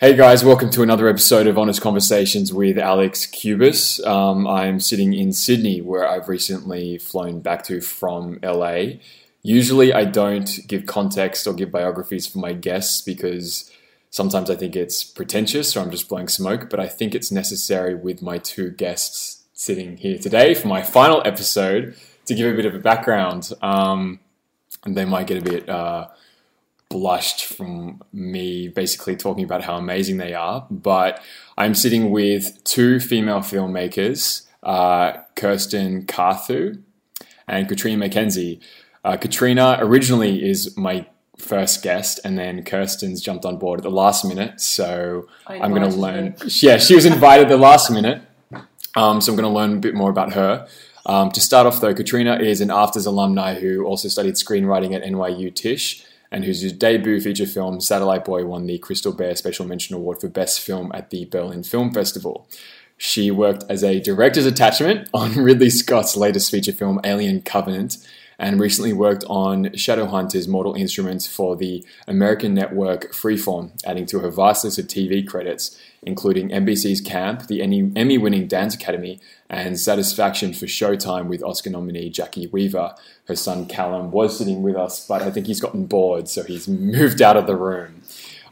Hey guys, welcome to another episode of Honest Conversations with Alex Cubis. Um, I'm sitting in Sydney, where I've recently flown back to from LA. Usually, I don't give context or give biographies for my guests because sometimes I think it's pretentious or I'm just blowing smoke, but I think it's necessary with my two guests sitting here today for my final episode to give a bit of a background. Um, and they might get a bit. Uh, blushed from me basically talking about how amazing they are. But I'm sitting with two female filmmakers, uh, Kirsten Carthew and Catriona McKenzie. Uh, Catriona originally is my first guest, and then Kirsten's jumped on board at the last minute. So I'm going to learn. Yeah, she was invited the last minute. Um, so I'm going to learn a bit more about her. Um, to start off, though, Catriona is an AFTRS alumni who also studied screenwriting at NYU Tisch and whose debut feature film, Satellite Boy, won the Crystal Bear Special Mention Award for Best Film at the Berlin Film Festival. She worked as a director's attachment on Ridley Scott's latest feature film, Alien Covenant, and recently worked on Shadowhunters Mortal Instruments for the American network Freeform, adding to her vast list of TV credits, including NBC's Camp, the Emmy winning Dance Academy, and Satisfaction for Showtime with Oscar nominee Jacki Weaver. Her son Callum was sitting with us, but I think he's gotten bored, so he's moved out of the room.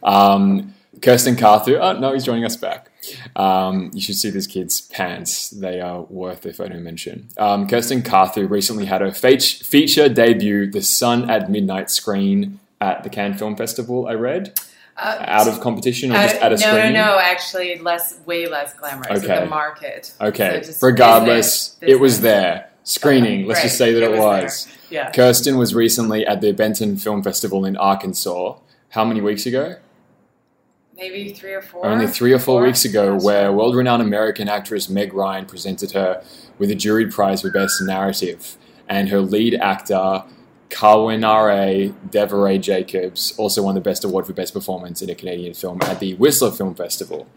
Um, Kirsten Carthew, oh no, he's joining us back. Um, you should see this kid's pants. They are worth a photo mention. Um, Kirsten Carthew recently had her fe- feature debut, The Sun at Midnight screen at the Cannes Film Festival, I read. Uh, out of competition or uh, just at a no, screening? No, no, actually less, way less glamorous. Okay. The market. Okay. So Regardless, business, business. it was there. Screening, let's right. just say that it, it was. was. Yeah. Kirsten was recently at the Benton Film Festival in Arkansas. How many weeks ago? Maybe three or four. Only three or four, four? weeks ago, where world renowned American actress Meg Ryan presented her with a jury prize for Best Narrative. And her lead actor, Kawennáhere Devery Jacobs, also won the Best Award for Best Performance in a Canadian film at the Whistler Film Festival.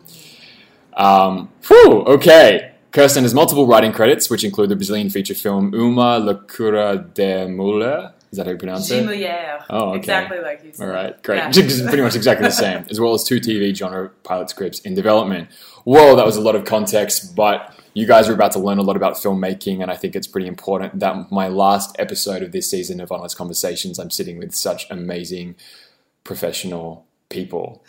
Um, whew, okay. Kirsten has multiple writing credits, which include the Brazilian feature film Uma Loucura de Mulher, is that how you pronounce it? Gimelier. Oh, okay. Exactly like you said. All right, great. Yeah. Pretty much exactly the same, as well as two TV genre pilot scripts in development. Whoa, that was a lot of context, but you guys are about to learn a lot about filmmaking, and I think it's pretty important that my last episode of this season of Honest Conversations, I'm sitting with such amazing professional people.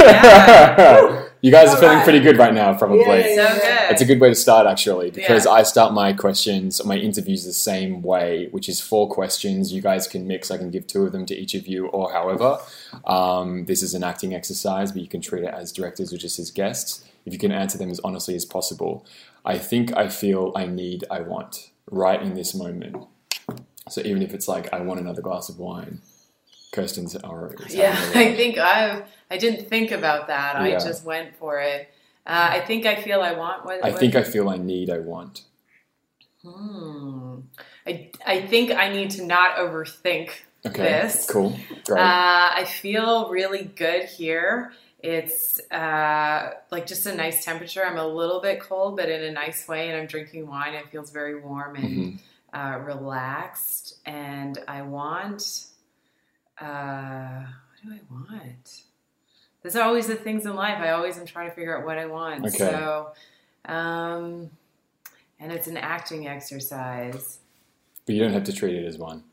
Yeah. You guys are feeling pretty good right now, probably. Yeah, so good. It's a good way to start, actually, because yeah. I start my questions, my interviews the same way, which is four questions. You guys can mix. I can give two of them to each of you, or however. Um, this is an acting exercise, but you can treat it as directors or just as guests. If you can answer them as honestly as possible. I think, I feel, I need, I want, right in this moment. So even if it's like, I want another glass of wine Kirsten's or yeah. I think I I didn't think about that. Yeah. I just went for it. Uh, I think I feel I want what. I think I feel I need. I want. Hmm. I I think I need to not overthink okay. this. Cool. Great. Uh, I feel really good here. It's uh, like just a nice temperature. I'm a little bit cold, but in a nice way. And I'm drinking wine. It feels very warm and mm-hmm. Uh, relaxed. And I want uh, what do I want? There's always the things in life. I always am trying to figure out what I want. Okay. So, um, and it's an acting exercise. But you don't have to treat it as one.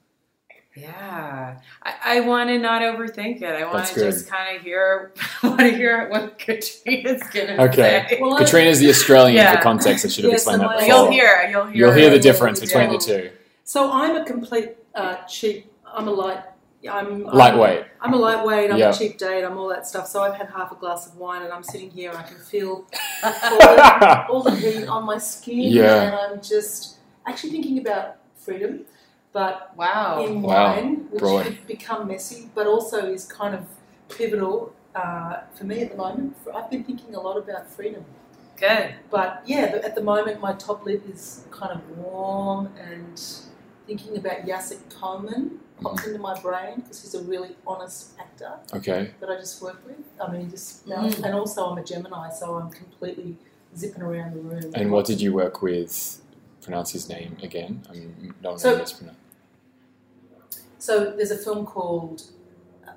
Yeah, I, I want to not overthink it. I want to just kind of hear, want to hear what Catriona's gonna okay. say. Well, Catriona's the Australian yeah. for context. I should have yes, explained that before. You'll hear, you'll hear, you'll hear the difference between the two. So I'm a complete uh, cheap. I'm a light I'm lightweight. I'm, I'm a lightweight. I'm yep. a cheap date. I'm all that stuff. So I've had half a glass of wine, and I'm sitting here, and I can feel all, the, all the heat on my skin, yeah. and I'm just actually thinking about freedom. But wow, in wow. wine, which Boy. has become messy, but also is kind of pivotal uh, for me at the moment. I've been thinking a lot about freedom. Good. But yeah, at the moment, my top lip is kind of warm and thinking about Jacek Koman pops into my brain because he's a really honest actor. Okay. That I just work with. I mean, just mm. and also I'm a Gemini, so I'm completely zipping around the room. And what did you work with? Pronounce his name again. I'm not so, mispronounce. So there's a film called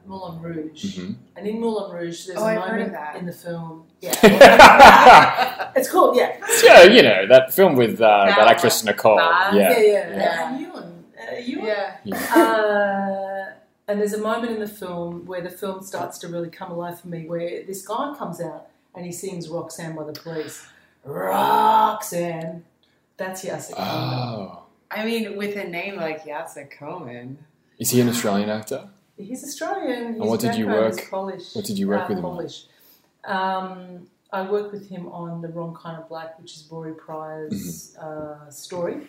Moulin Rouge, Mhm. and in Moulin Rouge, there's Oh, a I've moment in the film. Yeah, yeah, it's called yeah, So you know that film with uh, that That actress Nicole. Baz? yeah, Yeah, yeah. Yeah. And Ewan, uh, Ewan? yeah. Uh, and there's a moment in the film where the film starts to really come alive for me, where this guy comes out and he sings "Roxanne" by the Police. Roxanne, that's Yasser. Oh, I mean, with a name like Yasser Cohen. is he an Australian actor? He's Australian. His what did you work- Polish. what did you work uh, with him on? Polish. Um, I worked with him on The Wrong Kind of Black, which is Boori Pryor's Mm-hmm. uh, story.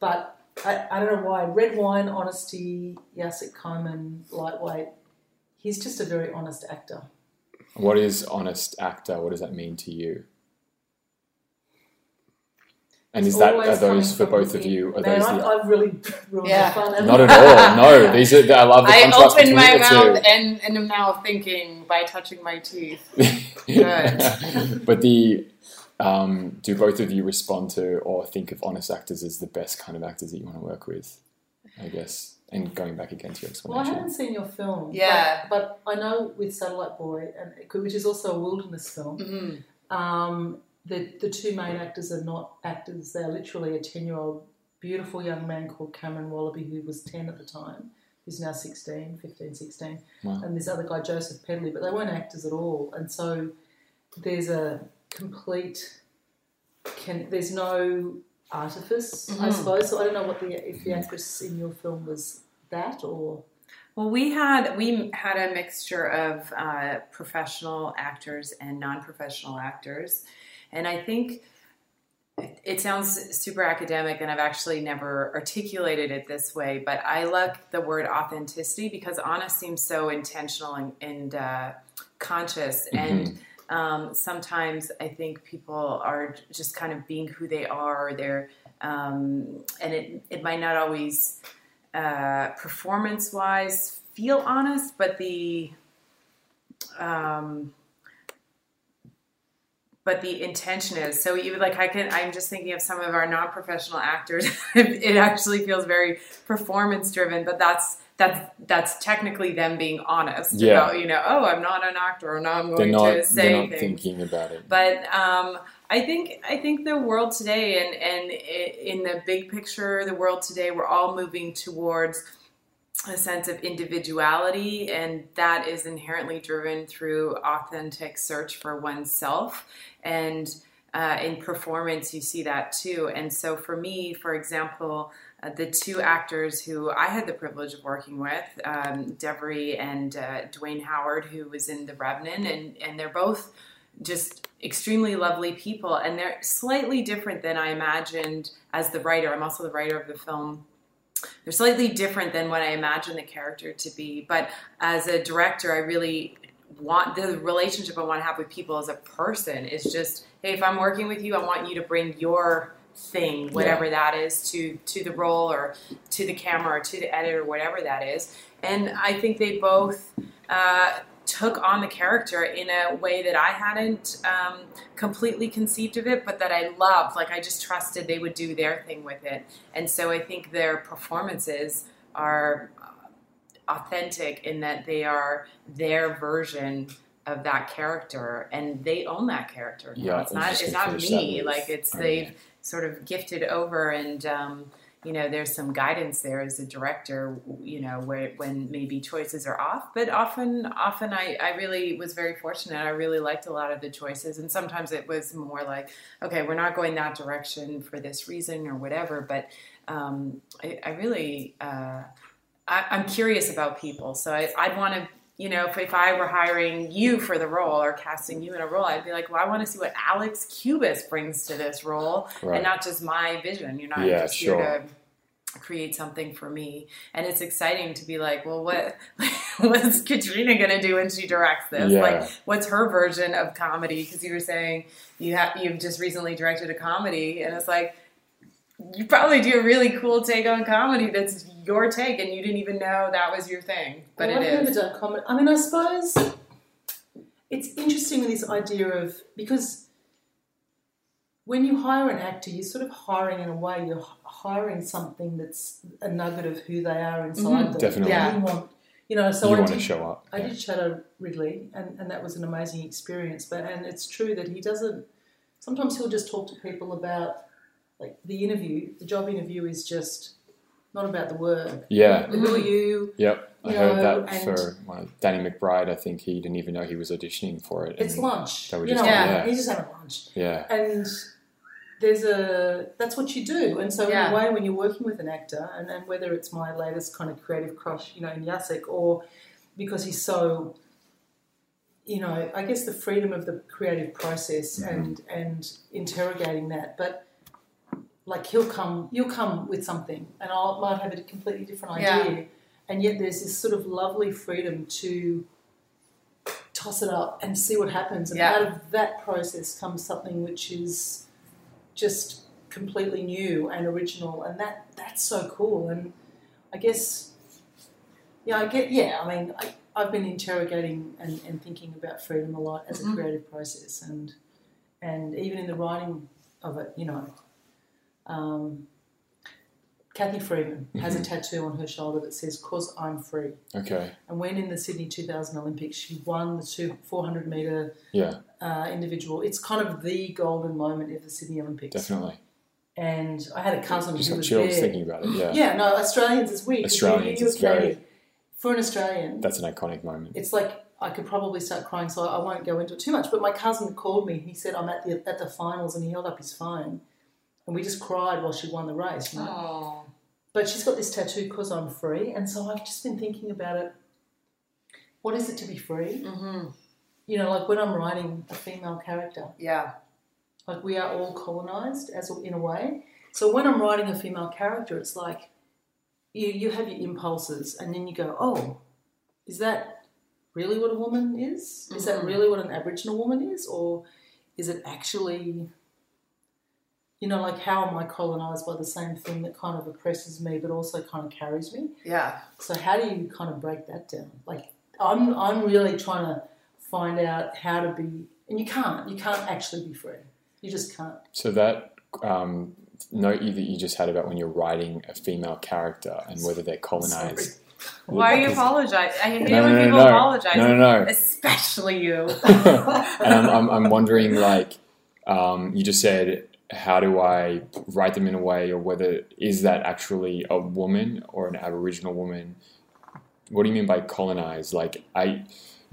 But I, I don't know why. Red Wine, Honesty, Yasser Coleman, Lightweight. He's just a very honest actor. What is honest actor? What does that mean to you? And It's is that are those for both of you? Are Man, those I've, the I've really ruined Yeah. the fun. haven't at all? No, these are. I love the I contrast opened my between mouth the and, and am now thinking by touching my teeth. Good. but the um, do both of you respond to or think of honest actors as the best kind of actors that you want to work with? I guess. And going back again to your Well, I haven't seen your film. Yeah. But, but I know with Satellite Boy, and which is also a wilderness film, Mhm. um, the, the two main actors are not actors. They're literally a 10 year old beautiful young man called Cameron Wallaby, who was 10 at the time, who's now 16, 15, 16. Wow. And this other guy, Joseph Pedley, but they weren't actors at all. And so there's a complete, can, there's no artifice, I Mhm. suppose. So I don't know what the, if the actress in your film was that or. Well, we had we had a mixture of uh, professional actors and non-professional actors, and I think it- it sounds super academic, and I've actually never articulated it this way. But I like the word authenticity because honest seems so intentional and, and uh, conscious, and um, sometimes I think people are just kind of being who they are. They're um, and it it might not always uh, performance wise feel honest, but the um, but the intention is so even like I can I'm just thinking of some of our non-professional actors it actually feels very performance driven but that's that's that's technically them being honest Yeah. about you know oh I'm not an actor or now I'm going not. to say They're not things thinking about it. but um, I think I think the world today, and and in the big picture, the world today, we're all moving towards a sense of individuality, and that is inherently driven through authentic search for oneself. And uh, in performance, you see that too. And so, for me, for example. Uh, the two actors who I had the privilege of working with, um, Devery and uh, Duane Howard, who was in The Revenant, and, and they're both just extremely lovely people and they're slightly different than I imagined as the writer. I'm also the writer of the film. They're slightly different than what I imagined the character to be, but as a director, I really want the relationship I want to have with people as a person is just hey, if I'm working with you, I want you to bring your thing, whatever that is, to to the role or to the camera or to the edit or whatever that is. And I think they both uh, took on the character in a way that I hadn't um, completely conceived of it, but that I loved. Like I just trusted they would do their thing with it, and so I think their performances are uh, authentic in that they are their version of that character, and they own that character. Yeah, it's not it's not me. Like it's they've yeah. Sort of gifted over and. Um, you know, there's some guidance there as a director, you know, where when maybe choices are off, but often, often I, I really was very fortunate. I really liked a lot of the choices, and sometimes it was more like, okay, we're not going that direction for this reason or whatever. But um, I, I really, uh, I, I'm curious about people, so I, I'd want to. You know, if, if I were hiring you for the role or casting you in a role, I'd be like, well, I want to see what Alex Cubis brings to this role Right. and not just my vision. You're not Yeah, just sure. here to create something for me. And it's exciting to be like, well, what what's Catriona gonna do when she directs this? Yeah. Like, what's her version of comedy? Because you were saying you have you've just recently directed a comedy, and it's like you probably do a really cool take on comedy that's your take, and you didn't even know that was your thing, but well, it I've is. never done comedy. I mean, I suppose it's interesting with this idea of because when you hire an actor, you're sort of hiring in a way you're hiring something that's a nugget of who they are inside Mhm. them. Definitely. Yeah. You want you know, so you I want did, to show up. I yeah. did shadow Ridley, and, and that was an amazing experience. But and it's true that he doesn't. Sometimes he'll just talk to people about like the interview. The job interview is just not about the work. Yeah. Who are you? Yep. I You heard know, that and- for one Danny McBride. I think he didn't even know he was auditioning for it. It's lunch. They were You just- know, yeah. he's just having lunch. Yeah. and there's a that's what you do and so in a way when you're working with an actor and, and whether it's my latest kind of creative crush you know in Jacek or because he's so you know i guess the freedom of the creative process Mhm. and and interrogating that but like he'll come you'll come with something and i might have a completely different idea yeah. and yet there's this sort of lovely freedom to toss it up and see what happens and Yeah. out of that process comes something which is just completely new and original and that that's so cool and i guess yeah i get yeah i mean I, i've been interrogating and, and thinking about freedom a lot as a Mhm. creative process and and even in the writing of it you know um, cathy freeman has a Mhm. tattoo on her shoulder that says cause i'm free Okay. and when in the Sydney 2000 Olympics, she won the two, 400 metre Yeah. uh, individual. It's kind of the golden moment of the Sydney Olympics. Definitely. And I had a cousin Just who was chills there. thinking about it. Yeah. Yeah, no, Australians is weird. Australians, it's very- For an Australian, That's an iconic moment. it's like I could probably start crying, so I won't go into it too much. But my cousin called me. He said I'm at the at the finals, and he held up his phone, and we just cried while she won the race. You know? But she's got this tattoo because I'm free, and so I've just been thinking about it. What is it to be free? hmm You know, like when I'm writing a female character, Yeah. like we are all colonized as in a way. So when I'm writing a female character, it's like you you have your impulses, and then you go, oh, is that really what a woman is? Is that Mhm. really what an Aboriginal woman is, or is it actually? You know, like how am I colonized by the same thing that kind of oppresses me, but also kind of carries me? Yeah. So how do you kind of break that down? Like I'm I'm really trying to find out how to be and you can't. You can't actually be free. You just can't. So that um, note you that you just had about when you're writing a female character and whether they're colonized. Why are you apologizing? I hate No, when no, no, people no. apologize. No, no, no. Especially you. and I'm, I'm, I'm wondering, like, um, you just said, how do I write them in a way, or whether is that actually a woman or an Aboriginal woman? What do you mean by colonized? Like, I,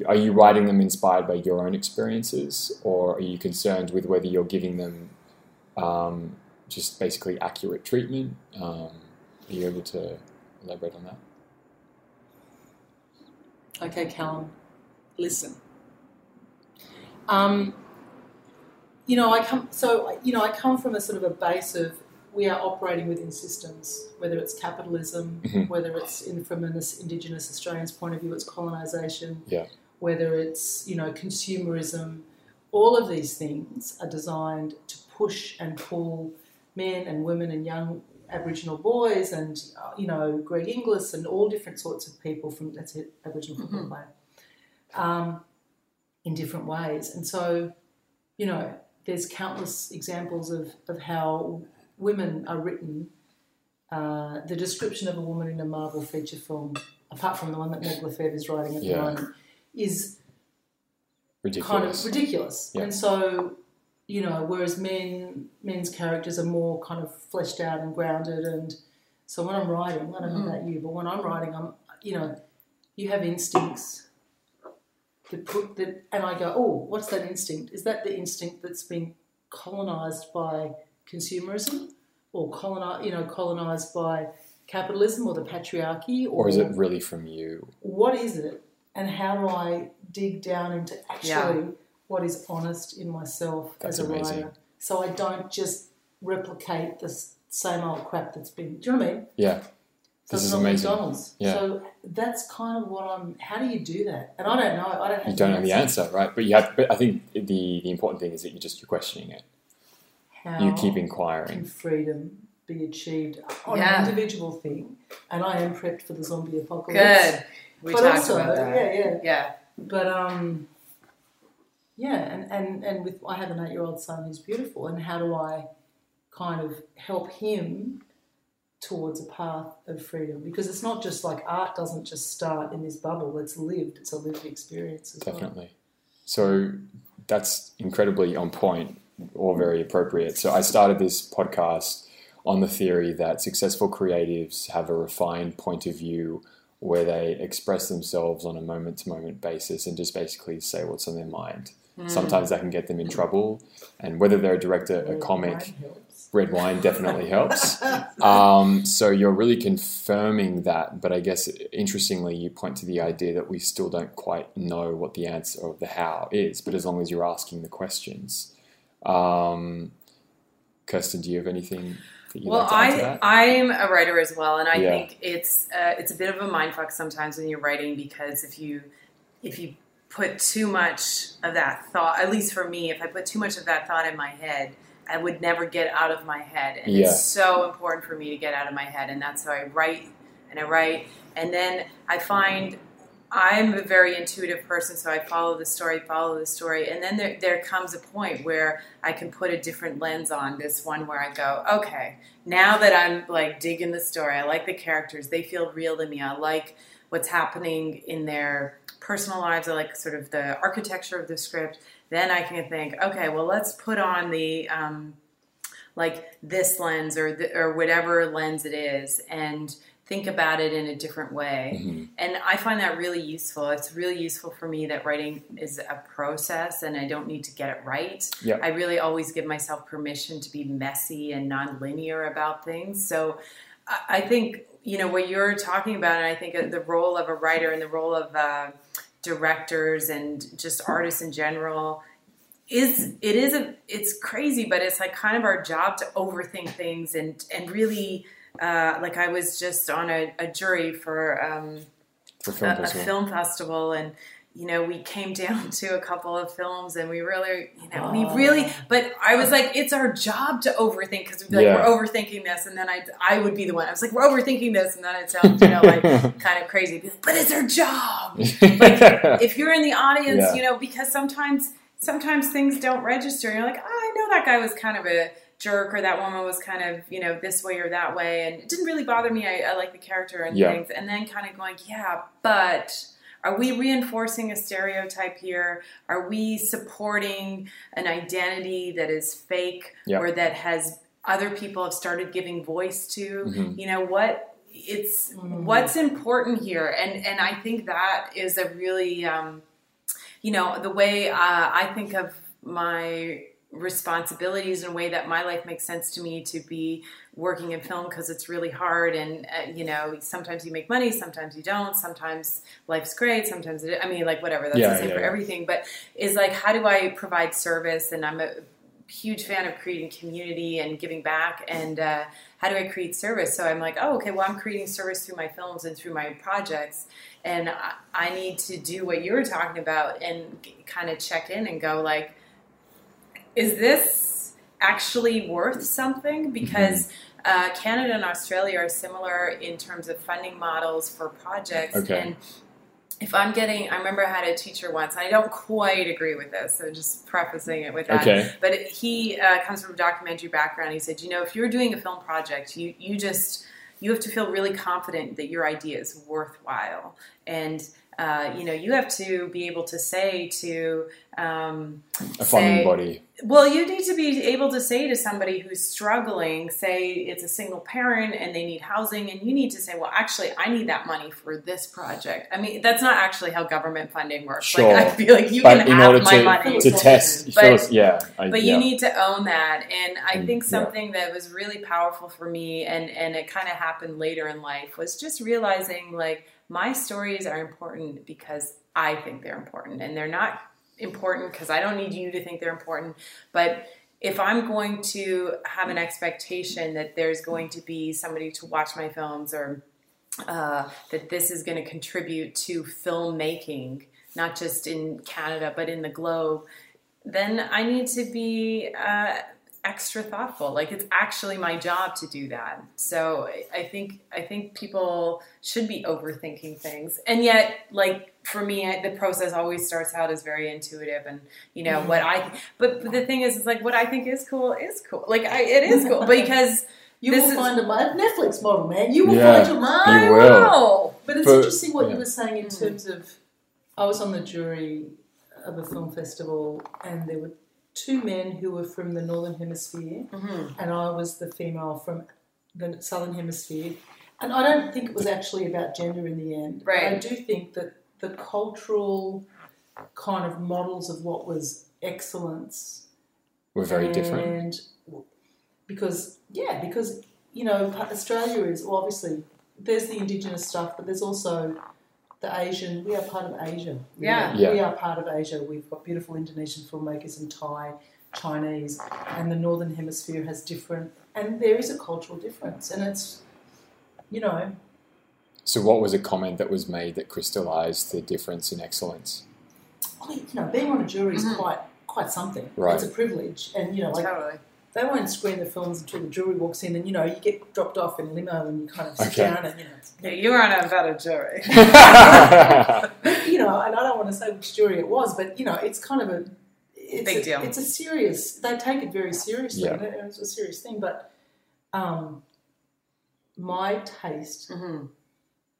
are you writing them inspired by your own experiences, or are you concerned with whether you're giving them um, just basically accurate treatment? Um, are you able to elaborate on that? Okay, Callum, listen. Um, you know, I come so you know I come from a sort of a base of we are operating within systems, whether it's capitalism, Mhm. whether it's in, from an Indigenous Australians' point of view, it's colonisation, Yeah. whether it's you know consumerism. All of these things are designed to push and pull men and women and young Aboriginal boys and uh, you know Greg Inglis and all different sorts of people from that's it Aboriginal football Mhm. player um, in different ways. And so you know there's countless examples of, of how women are written. Uh, the description of a woman in a Marvel feature film, apart from the one that Meg LeFauve is writing at Yeah. the moment, is Ridiculous. kind of ridiculous. Yeah. And so, you know, whereas men men's characters are more kind of fleshed out and grounded and so when I'm writing, I don't know Mhm. about you, but when I'm writing I'm you know, you have instincts that put that and I go, Oh, what's that instinct? Is that the instinct that's been colonized by consumerism or colonized you know, colonized by capitalism or the patriarchy or, or is it really from you? what is it and how do I dig down into actually Yeah. what is honest in myself That's as a amazing. writer so I don't just replicate the same old crap that's been do you know what I mean? Yeah. So This is amazing. McDonald's. Yeah. So that's kind of what I'm how do you do that? And I don't know. I don't have You don't have the answer, right? But you have. But I think the the important thing is that you just you're questioning it. How You keep inquiring. can inquiring. freedom be achieved on Yeah. an individual thing? And I am prepped for the zombie apocalypse. Good. We but talked also, about that. yeah, yeah. Yeah. But um, yeah, and, and, and with I have an eight year old son who's beautiful, and how do I kind of help him towards a path of freedom because it's not just like art doesn't just start in this bubble it's lived it's a lived experience as Definitely. So that's incredibly on point or very appropriate. So I started this podcast on the theory that successful creatives have a refined point of view where they express themselves on a moment to moment basis and just basically say what's on their mind. Mm. Sometimes that can get them in trouble, and whether they're a director, a comic. Red wine definitely helps. Um, so you're really confirming that, but I guess interestingly, you point to the idea that we still don't quite know what the answer or the how is, but as long as you're asking the questions. Um, Kirsten, do you have anything well, like to add to I I'm a writer as well, and I Yeah. think it's uh, it's a bit of a mindfuck sometimes when you're writing because if you if you put too much of that thought, at least for me, if I put too much of that thought in my head, I would never get out of my head, and Yeah. it's so important for me to get out of my head, and that's how I write and I write, and then I find. I'm a very intuitive person, so I follow the story, follow the story, and then there, there comes a point where I can put a different lens on this one where I go, okay, now that I'm like digging the story, I like the characters, they feel real to me. I like what's happening in their personal lives. I like sort of the architecture of the script. Then I can think, okay, well, let's put on the um, like this lens or the, or whatever lens it is, and think about it in a different way. Mhm. And I find that really useful. It's really useful for me that writing is a process, and I don't need to get it right. Yep. I really always give myself permission to be messy and nonlinear about things. So I I think, you know, what you're talking about, and I think the role of a writer and the role of uh, directors and just artists in general is it is a it's crazy but it's like kind of our job to overthink things and and really uh, like i was just on a, a jury for um, For film a, a film festival and you know we came down to a couple of films and we really you know we Oh. really but i was like it's our job to overthink because we'd be like Yeah. we're overthinking this and then i i would be the one i was like we're overthinking this and then it sounds you know like kind of crazy but it's our job like if you're in the audience, Yeah. you know, because sometimes sometimes things don't register. You're like, oh, I know that guy was kind of a jerk, or that woman was kind of you know this way or that way, and it didn't really bother me. I, I like the character and Yeah. things, and then kind of going, yeah, but. Are we reinforcing a stereotype here? Are we supporting an identity that is fake Yeah. or that has other people have started giving voice to? Mhm. You know what? It's Mm. what's important here, and and I think that is a really, um, you know, the way uh, I think of my responsibilities in a way that my life makes sense to me to be working in film because it's really hard and uh, you know sometimes you make money sometimes you don't sometimes life's great sometimes it, i mean like whatever that's Yeah, the same yeah, for yeah. everything but is like how do i provide service and i'm a huge fan of creating community and giving back and uh, how do i create service so i'm like oh okay well i'm creating service through my films and through my projects and i, I need to do what you were talking about and kind of check in and go like is this actually worth something because uh, canada and australia are similar in terms of funding models for projects Okay. and if I'm getting, I remember I had a teacher once, and I don't quite agree with this, so just prefacing it with that. Okay. But he uh, comes from a documentary background. He said, you know, if you're doing a film project, you you just you have to feel really confident that your idea is worthwhile, and uh, you know, you have to be able to say to um, a funding say- body. well, you need to be able to say to somebody who's struggling, say it's a single parent and they need housing, and you need to say, well, actually, I need that money for this project. I mean, that's not actually how government funding works. Sure. Like, I feel like you But can in have order my to, money. to test, But- yeah, I, but yeah. you need to own that and i Mm, think yeah. something that was really powerful for me and and it kind of happened later in life was just realizing like my stories are important because i think they're important and they're not important because i don't need you to think they're important but if i'm going to have an expectation that there's going to be somebody to watch my films or uh, that this is going to contribute to filmmaking not just in canada but in the globe then I need to be uh, extra thoughtful. Like it's actually my job to do that. So I- I think I think people should be overthinking things, and yet, like for me, I, the process always starts out as very intuitive, and you know what I. But, but the thing is, it's like what I think is cool is cool. Like I, it is cool because You This will is- find a mo- Netflix model, man. You will Yeah, find your mom. you will. Wow. But it's But- interesting what yeah. you were saying in Mm. terms of. I was on the jury of a film festival, and there were two men who were from the northern hemisphere, Mhm. and I was the female from the southern hemisphere. And I don't think it was actually about gender in the end. But I do think that the cultural kind of models of what was excellence We're very different. because yeah, because you know Australia is well, obviously there's the indigenous stuff, but there's also the Asian. We are part of Asia. We Yeah. Yeah. we are part of Asia. We've got beautiful Indonesian filmmakers and Thai, Chinese, and the northern hemisphere has different. And there is a cultural difference, and it's you know So, what was a comment that was made that crystallized the difference in excellence? I mean, you know being on a jury is Mhm. quite quite something. Right. It's a privilege, and you know like totally. They won't screen the films until the jury walks in, and you know you get dropped off in a limo and you kind of sit Okay. down and you know, Yeah, you were on a better jury. you know, and I don't want to say which jury it was, but you know, it's kind of a it's Big a, deal. It's a serious. They take it very seriously, Yeah. and it- it's a serious thing. But um, my taste hmm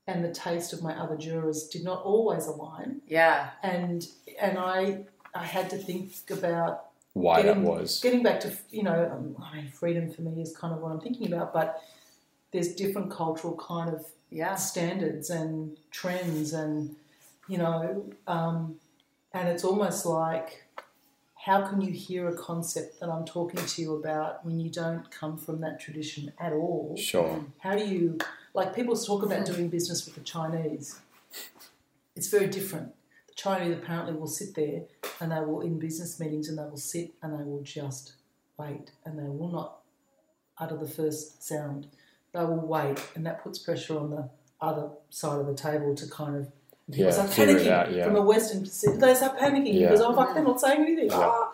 and the taste of my other jurors did not always align, Yeah. and and I I had to think about Why that Getting- was. getting back to you know um, I mean, freedom for me is kind of what I'm thinking about, but there's different cultural kind of Yeah. standards and trends and you know um, and it's almost like how can you hear a concept that i'm talking to you about when you don't come from that tradition at all Sure. how do you like people talk about doing business with the chinese it's very different the chinese apparently will sit there and they will in business meetings and they will sit and they will just wait and they will not utter the first sound they will wait and that puts pressure on the other side of the table to kind of Yeah, start panicking out, yeah. from a western perspective they start panicking Yeah. because oh fuck they're not saying anything Yeah. ah.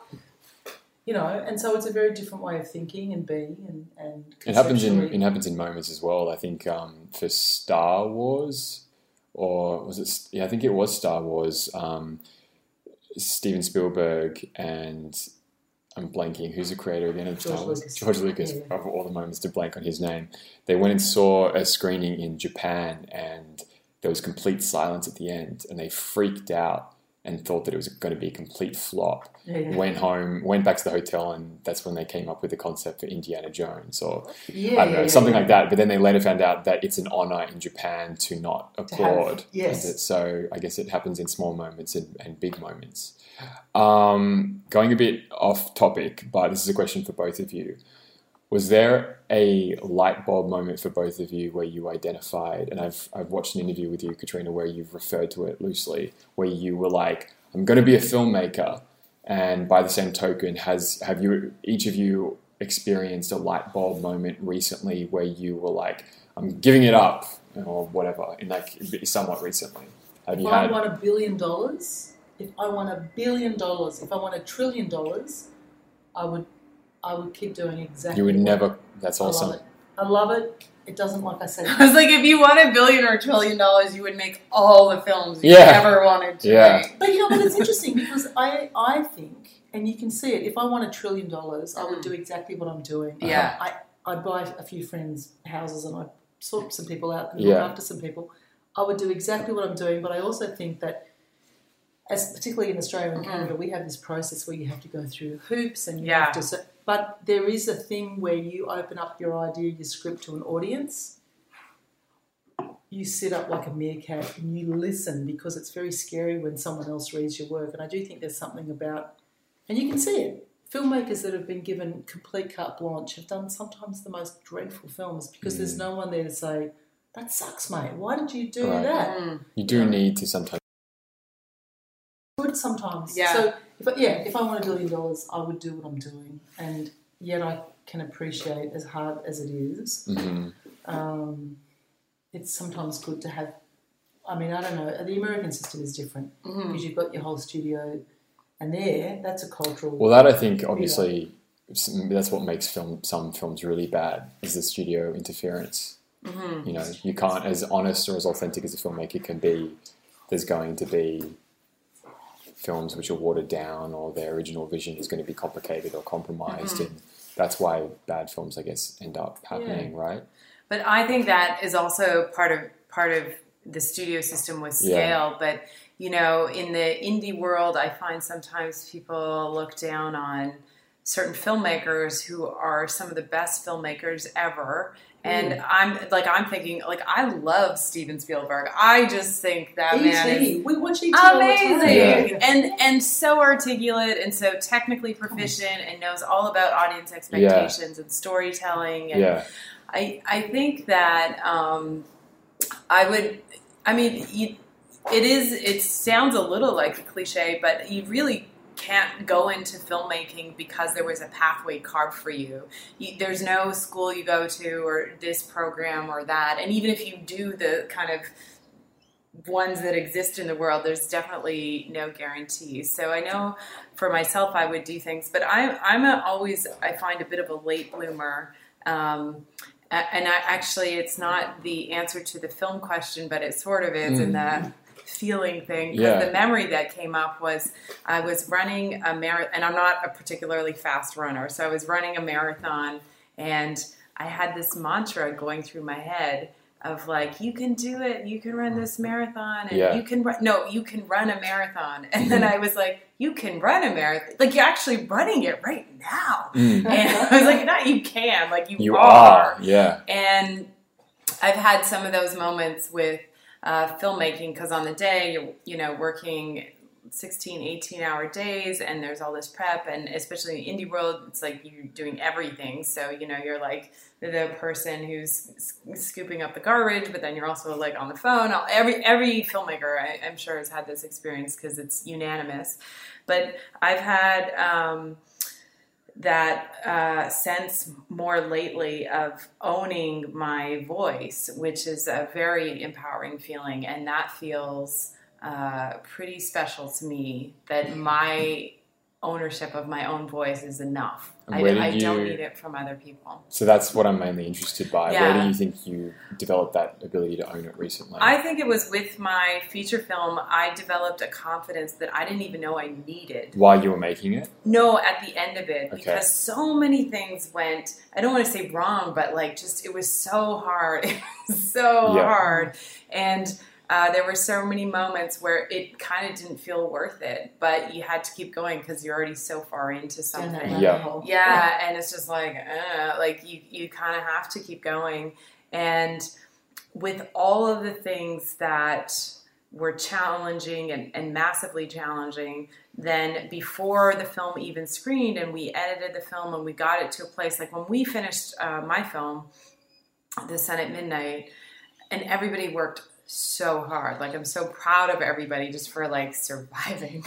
you know and so it's a very different way of thinking and being and, and It happens in it happens in moments as well. I think um, for Star Wars, or was it? Yeah, I think it was Star Wars. Um, Steven Spielberg and I'm blanking. Who's the creator again of George Star Wars? Lucas. George Lucas. Yeah. Of all the moments to blank on his name, they went and saw a screening in Japan, and there was complete silence at the end, and they freaked out and thought that it was going to be a complete flop yeah, went home, went back to the hotel, and that's when they came up with the concept for Indiana Jones or Yeah, I don't know, yeah, something like that. But then they later found out that it's an honor in Japan to not To have- applaud. yes. So I guess it happens in small moments and, and big moments. Um, going a bit off topic, but this is a question for both of you. Was there a light bulb moment for both of you where you identified, and I've, I've watched an interview with you, Catriona, where you've referred to it loosely, where you were like, I'm going to be a filmmaker. And by the same token, has have you each of you experienced a light bulb moment recently where you were like, I'm giving it up or whatever, in like somewhat recently? Have you If I want a billion dollars, if I want a billion dollars, if I want a trillion dollars, I would, I would keep doing exactly. You would what- never. That's I awesome. love it. I love it. It doesn't like I said. I was like, if you won a billion or a trillion dollars, you would make all the films you Yeah. ever wanted to Yeah. make. But you know, but it's interesting because I, I think, and you can see it. If I won a trillion dollars, I would do exactly what I'm doing. Yeah. I, I'd buy a few friends' houses and I'd sort some people out and Yeah. look after some people. I would do exactly what I'm doing, but I also think that, as particularly in Australia and Mhm. Canada, we have this process where you have to go through hoops and you Yeah. have to. So, but there is a thing where you open up your idea, your script to an audience. You sit up like a meerkat and you listen because it's very scary when someone else reads your work. And I do think there's something about, and you can see it. Filmmakers that have been given complete carte blanche have done sometimes the most dreadful films because there's no one there to say, "That sucks, mate. Why did you do Right. that?" Mm. You do need to sometimes. Good sometimes. Yeah. So if I, yeah, if I won a billion dollars, I would do what I'm doing, and yet I can appreciate as hard as it is. Mhm. Um, it's sometimes good to have. I mean, I don't know. The American system is different Mhm. because you've got your whole studio, and there, that's a cultural. Well, that I think obviously s- that's what makes film some films really bad is the studio interference. Mhm. You know, you can't as honest or as authentic as a filmmaker can be. There's going to be films which are watered down, or their original vision is going to be complicated or compromised, Mm-hmm. and that's why bad films, I guess, end up happening, right? But I think that is also part of part of the studio system with scale. Yeah. But you know, in the indie world, I find sometimes people look down on certain filmmakers who are some of the best filmmakers ever. And I'm like, I'm thinking, like, I love Steven Spielberg. I just think that man is We watch the amazing. And and so articulate and so technically proficient and knows all about audience expectations and storytelling. And Yeah, I I think that um, I would I mean you, it is it sounds a little like a cliche but you really can't go into filmmaking because there was a pathway carved for you. you. There's no school you go to or this program or that and even if you do the kind of ones that exist in the world, there's definitely no guarantee. So I know for myself, I would do things, but I'm I'm a, always I find a bit of a late bloomer. Um, and I, actually, it's not the answer to the film question, but it sort of is in the feeling thing. Yeah. the memory that came up was I was running a marathon, and I'm not a particularly fast runner, so I was running a marathon, and I had this mantra going through my head of like, you can do it, you can run this marathon, and Yeah. you can run. No, you can run a marathon, and then I was like, you can run a marathon, like you're actually running it right now. Mm. And I was like, not you can, like you, you are. are. Yeah, And I've had some of those moments with uh, filmmaking because on the day you're, you know, working 16, 18 hour days and there's all this prep. And especially in the indie world, it's like you're doing everything. So, you know, you're like the person who's scooping up the garbage, but then you're also like on the phone. Every, every filmmaker, I, I'm sure, has had this experience because it's unanimous. But I've had. Um, that uh, sense more lately of owning my voice, which is a very empowering feeling, and that feels uh, pretty special to me. That my ownership of my own voice is enough. I, I don't need it from other people. so that's what I'm mainly interested by. Where do you think you developed that ability to own it recently? I think it was with my feature film. I developed a confidence that I didn't even know I needed. While you were making it, No, at the end of it, Okay. because so many things went. I don't want to say wrong, but like just it was so hard. It was so Yeah. hard, and uh, there were so many moments where it kind of didn't feel worth it, but you had to keep going because you're already so far into something. that rabbit Yeah. Yeah, and it's just like, uh, like you, you kind of have to keep going. And with all of the things that were challenging and, and massively challenging, then before the film even screened and we edited the film and we got it to a place, like when we finished uh, my film, The Sun at Midnight, and everybody worked so hard. Like I'm so proud of everybody just for like surviving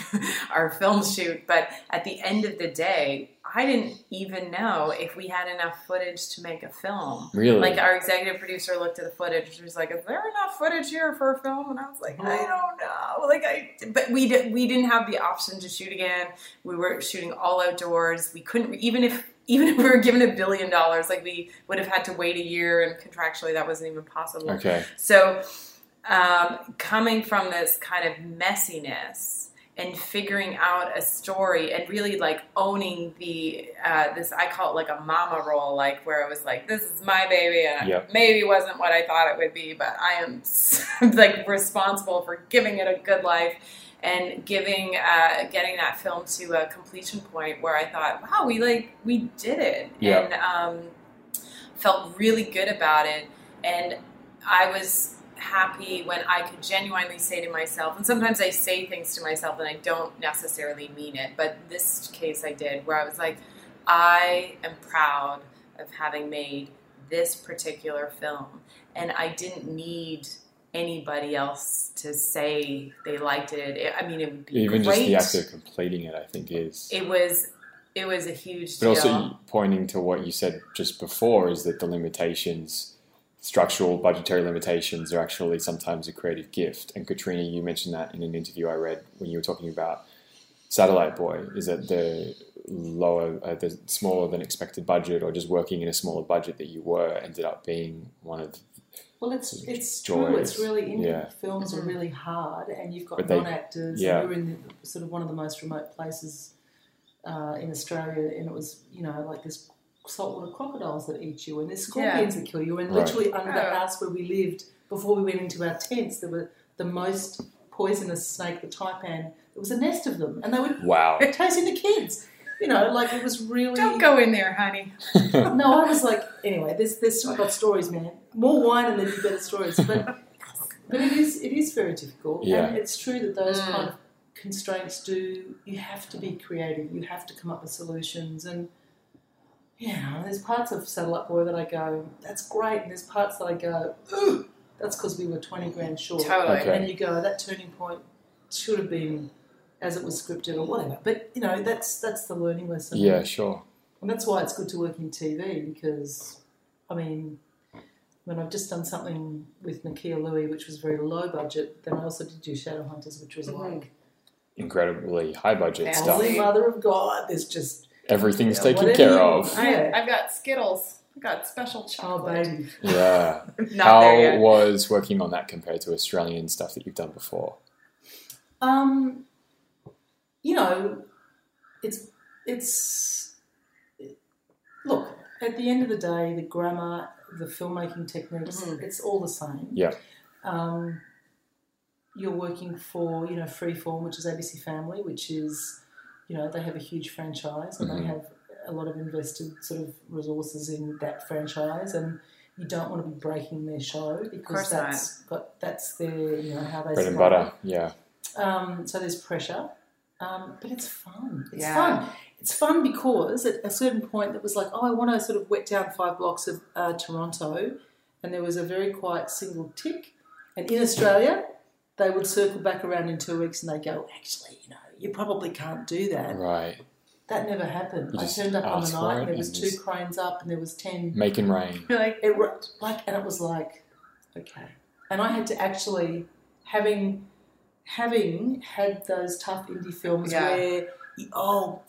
our film shoot. But at the end of the day, I didn't even know if we had enough footage to make a film. really. Like our executive producer looked at the footage. She was like, "Is there enough footage here for a film?" And I was like, "I don't know." Like I, but we did, we didn't have the option to shoot again. We were shooting all outdoors. We couldn't even if even if we were given a billion dollars, like we would have had to wait a year, and contractually that wasn't even possible. okay. So, um, coming from this kind of messiness and figuring out a story and really like owning the uh, this I call it like a mama role, like where it was like this is my baby and Yep. maybe wasn't what I thought it would be, but I am like responsible for giving it a good life and giving uh, getting that film to a completion point where I thought, wow, we like we did it Yeah. and um, felt really good about it and I was happy when I could genuinely say to myself, and sometimes I say things to myself and I don't necessarily mean it, but this case I did, where I was like, I am proud of having made this particular film, and I didn't need anybody else to say they liked it. I mean, it would be Even great. just the act of completing it, I think, is. it was, it was a huge but deal. also pointing to what you said just before is that the limitations, structural, budgetary limitations, are actually sometimes a creative gift. And Catriona, you mentioned that in an interview I read when you were talking about Satellite Boy. Is that the lower, uh, the smaller than expected budget, or just working in a smaller budget that you were, ended up being one of Well, it's it's Joys. true. It's really indie Yeah. films are really hard, and you've got But they- non-actors. yeah. And you're in sort of one of the most remote places uh, in Australia, and it was you know like this saltwater crocodiles that eat you, and there's scorpions that kill you, and Right. literally under the house where we lived before we went into our tents, there were the most poisonous snake, the taipan. There was a nest of them, and they were Wow. chasing the kids. You know, like it was really. Don't go in there, honey. No, I was like, anyway, there's there's still got stories, man. More wine and there'd be better stories. But but it is it is very difficult, Yeah. and it's true that those Mm. kind of constraints do. You have to be creative. You have to come up with solutions, and yeah, there's parts of Satellite Boy that I go, that's great, and there's parts that I go, Ugh, that's because we were twenty grand short. Totally. Okay. And you go, that turning point should have been as it was scripted or whatever. But you know, that's that's the learning lesson. Yeah, sure. And that's why it's good to work in TV because, I mean, when I've just done something with Nakkiah Lui, which was very low budget, then I also did do Shadowhunters, which was Mhm. like, Incredibly high budget Yeah. stuff. Holy Mother of God, there's just, Everything's Yeah, taken care you- of. I, I've got Skittles. I've got special oh chocolate. baby. Yeah. Not How there yet. was working on that compared to Australian stuff that you've done before? Um, you know, it's, it's, look, at the end of the day, the grammar, the filmmaking techniques, Mhm. it's all the same. Yeah. Um, you're working for, you know, Freeform, which is ABC Family, which is, you know, they have a huge franchise and Mhm. they have a lot of invested sort of resources in that franchise and you don't want to be breaking their show because course not. got that's their you know how they Bread and butter. Yeah. Um, so there's pressure, um, but it's fun. It's Yeah. fun. It's fun because at a certain point it was like, oh, I want to sort of wet down five blocks of uh, Toronto, and there was a very quiet single tick. And in Australia, they would circle back around in two weeks and they go, actually, you know, you probably can't do that. Right. That never happened. You I just turned up on the night and there was two cranes up and there was ten Making rain. Like, it like and it was like okay and i had to actually having having had those tough indie films Yeah. where you, oh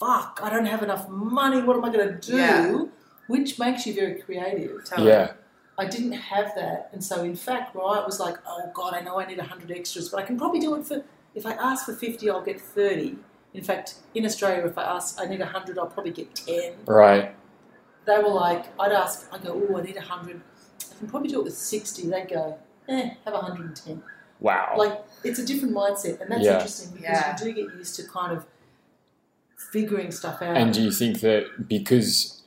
fuck i don't have enough money what am i going to do Yeah. which makes you very creative totally. Yeah. i didn't have that and so in fact right was like oh god i know i need 100 extras but i can probably do it for if i ask for 50 i'll get 30 in fact in australia if i ask i need 100 i'll probably get 10 Right. they were like, I'd ask, I go, oh, I need 100. I can probably do it with 60. They'd go, eh, have 110. Wow. Like, it's a different mindset. And that's Yeah. interesting because Yeah. you do get used to kind of figuring stuff out. And do you think that because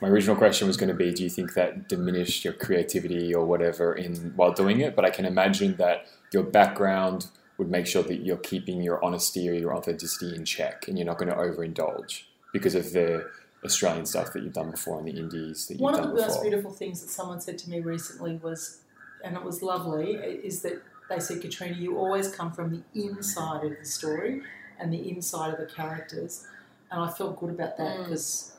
my original question was going to be, do you think that diminished your creativity or whatever in while doing it? But I can imagine that your background would make sure that you're keeping your honesty or your authenticity in check, and you're not going to overindulge because of the Australian stuff that you've done before and the indies that you've done. One of done the most beautiful things that someone said to me recently was, and it was lovely, is that they said, Catriona, you always come from the inside of the story and the inside of the characters. And I felt good about that Mm. because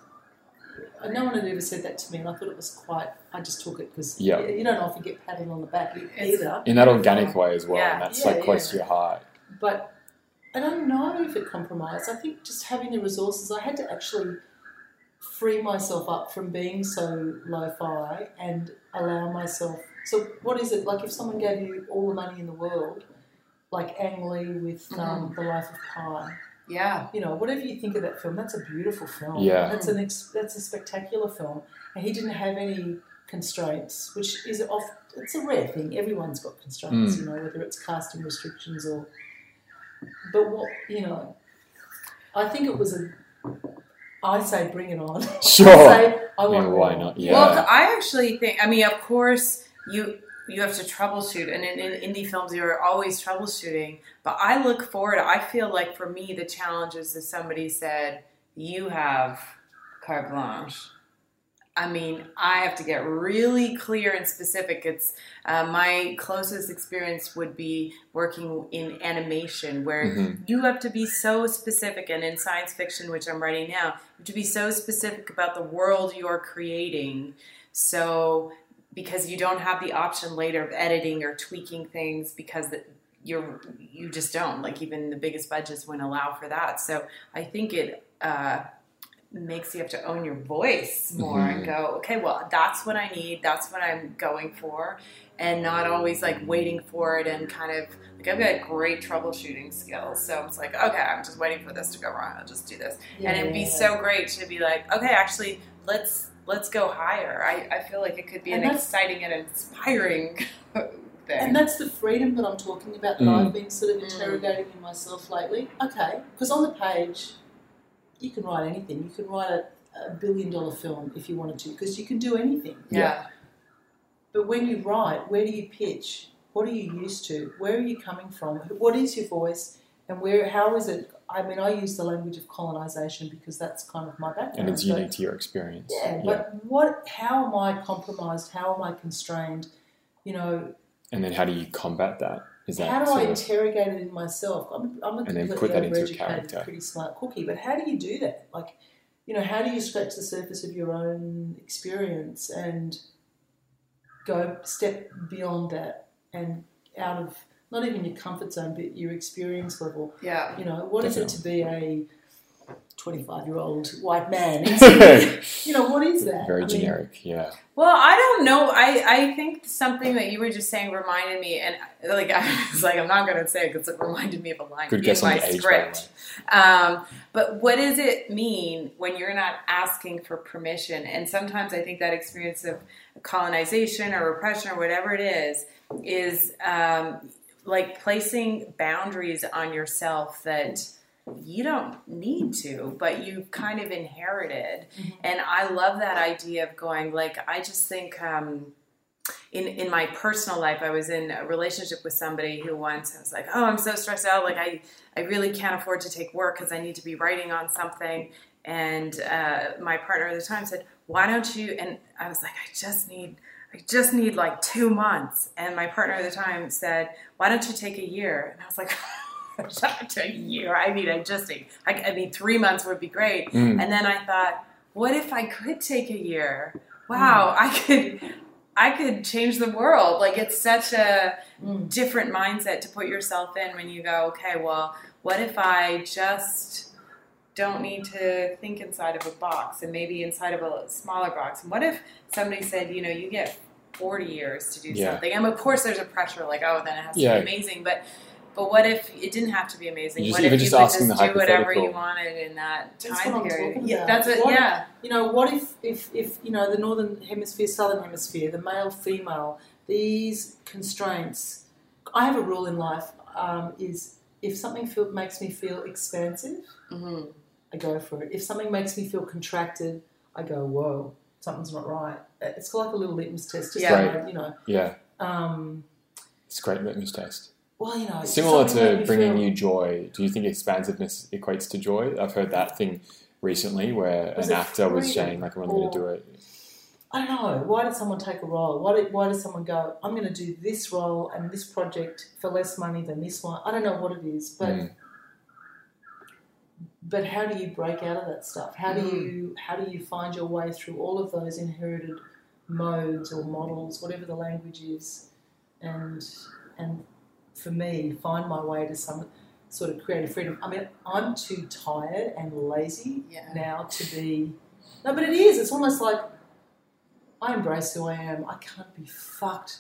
no one had ever said that to me, and I thought it was quite. I just took it because Yeah. you, you don't often get patted on the back either. in that organic way as well, Yeah. and that's Yeah, like close to your heart. But I don't know if it compromised. I think just having the resources, I had to actually free myself up from being so lo-fi and allow myself. So what is it like if someone gave you all the money in the world, like Ang Lee with um, The Life of Pi? Yeah. You know, whatever you think of that film, that's a beautiful film. Yeah. that's an ex- that's a spectacular film, and he didn't have any constraints, which is off. It's a rare thing. Everyone's got constraints, Mm. you know, whether it's casting restrictions or. But what you know, I think it was a. I say bring it on. Sure. I say I I want mean, why not? Yeah. Well, I actually think. I mean, of course, you you have to troubleshoot, and in, in indie films, you're always troubleshooting. But I look forward. I feel like for me, the challenge is if somebody said, "You have carte blanche." I mean, I have to get really clear and specific. It's uh, my closest experience would be working in animation, where Mhm. you have to be so specific, and in science fiction, which I'm writing now, you have to be so specific about the world you're creating. So, because you don't have the option later of editing or tweaking things, because you're you just don't like even the biggest budgets wouldn't allow for that. So, I think it. Uh, makes you have to own your voice more and Mhm. go okay well that's what i need that's what i'm going for and not always like waiting for it and kind of like I've got great troubleshooting skills. So it's like, okay, I'm just waiting for this to go wrong. I'll just do this. And it'd be so great to be like, okay, actually, let's let's go higher. I, I feel like it could be And an exciting and inspiring thing. And that's the freedom that I'm talking about that Mm. I've been sort of Mm. interrogating in myself lately. Okay, because on the page, you can write anything. You can write a, a billion dollar film if you wanted to, because you can do anything. yeah. But when you write, where do you pitch? What are you used to? Where are you coming from? What is your voice? And where? How is it? I mean, I use the language of colonization because that's kind of my background. and it's but- unique to your experience. Yeah, but what? How am I compromised? How am I constrained? You know, And then how do you combat that? Is that how do I interrogate it in myself? I'm, I'm a And then completely put that into a character. pretty smart cookie, but how do you do that? Like, you know, how do you scratch the surface of your own experience and go step beyond that and out of not even your comfort zone, but your experience level? Yeah. You know, what is it to be a 25 year old white man? you know, what is that? very I mean, generic? Yeah. Well, I don't know. I, I think something that you were just saying reminded me, and like I was like, I'm not going to say it because it reminded me of a line Good in guess on my the age, by the script. Um, but what does it mean when you're not asking for permission? And sometimes I think that experience of colonization or repression or whatever it is is um, like placing boundaries on yourself that you don't need to, but you kind of inherited. Mhm. And I love that idea of going like I just think um, in in my personal life, I was in a relationship with somebody who once I was like, oh, I'm so stressed out, like I I really can't afford to take work because I need to be writing on something. And uh, my partner at the time said, why don't you? And I was like, I just need. I just need like two months. And my partner at the time said, Why don't you take a year? And I was like, Not a year. I mean, I just need, I, I mean, three months would be great. Mm. And then I thought, what if I could take a year? Wow, I could I could change the world. Like it's such a Mm. different mindset to put yourself in when you go, okay, well, what if I just don't need to think inside of a box and maybe inside of a smaller box? And what if somebody said, you know, you get 40 years to do Yeah. something? And of course there's a pressure like, oh, then it has to Yeah. be amazing, but but what if it didn't have to be amazing? You just- what even if just you could asking just the do whatever you hypothetical. wanted in that That's time what I'm period? Yeah, that's it. What- Yeah. You know, what if, if, if, you know, the northern hemisphere, southern hemisphere, the male, female, these constraints. I have a rule in life um, is if something feel, makes me feel expansive, hmm I go for it. If something makes me feel contracted, I go, whoa, something's not right. It's like a little litmus test. Just Yeah. know, you know. Yeah. Um, It's a great litmus test. well, you know, Similar to bringing feel- you joy, do you think expansiveness equates to joy? I've heard that thing recently where Was an actor was saying, like, I'm going to do it. I don't know. Why did someone take a role? Why did, why does someone go, I'm going to do this role and this project for less money than this one? I don't know what it is, but Mm. But how do you break out of that stuff? How do mm. you how do you find your way through all of those inherited modes or models, whatever the language is, and and for me, find my way to some sort of creative freedom. I mean, I'm too tired and lazy Yeah. now to be. No, but it is. It's almost like I embrace who I am. I can't be fucked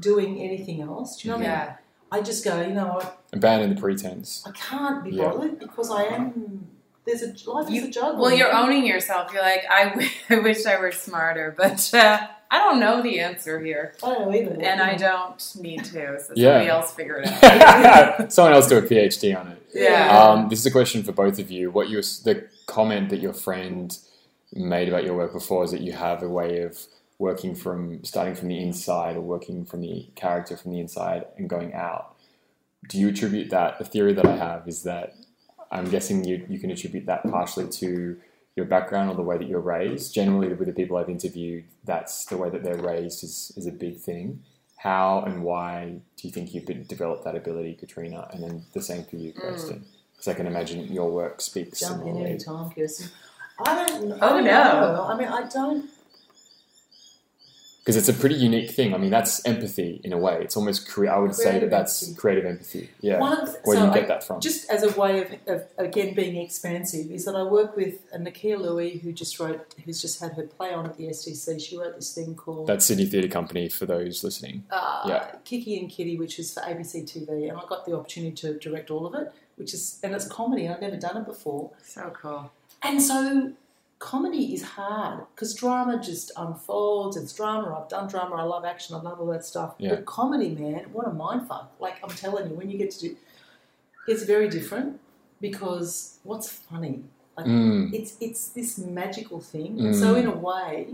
doing anything else. Do you know what I mean? Yeah. I just go, you know what? Abandon the pretense. I can't be Yeah. bothered because I am. There's a life is a juggle. Well, you're owning yourself. You're like, I, w- I wish I were smarter, but uh, I don't know the answer here, I don't either. and I don't need to. So Yeah. somebody else figure it out. Someone else do a PhD on it. Yeah. Um, this is a question for both of you. What you the comment that your friend made about your work before is that you have a way of working from starting from the inside or working from the character from the inside and going out. Do you attribute that? The theory that I have is that I'm guessing you you can attribute that partially to your background or the way that you're raised. Generally, with the people I've interviewed, that's the way that they're raised is, is a big thing. How and why do you think you've been, developed that ability, Catriona? And then the same for you, Mm. Kristen. Because I can imagine your work speaks jump in similarly. any time, Kristen. I don't. I Oh, don't no. know. I mean, I don't. Because it's a pretty unique thing. I mean, that's empathy in a way. It's almost cre- I would say that that's empathy. creative empathy. Yeah, One the- where so do you get I- that from? Just as a way of, of again being expansive, is that I work with a Nakkiah Lui who just wrote, who's just had her play on at the STC. She wrote this thing called That's Sydney Theatre Company for those listening. uh, Yeah. Kiki and Kitty, which is for ABC TV, and I got the opportunity to direct all of it, which is and it's comedy. I've never done it before, So cool. and so comedy is hard because drama just unfolds. It's drama. I've done drama. I love action. I love all that stuff. Yeah. But comedy, man, what a mindfuck! Like I'm telling you, when you get to do, it's very different because what's funny? Like Mm, it's it's this magical thing. Mm. So in a way,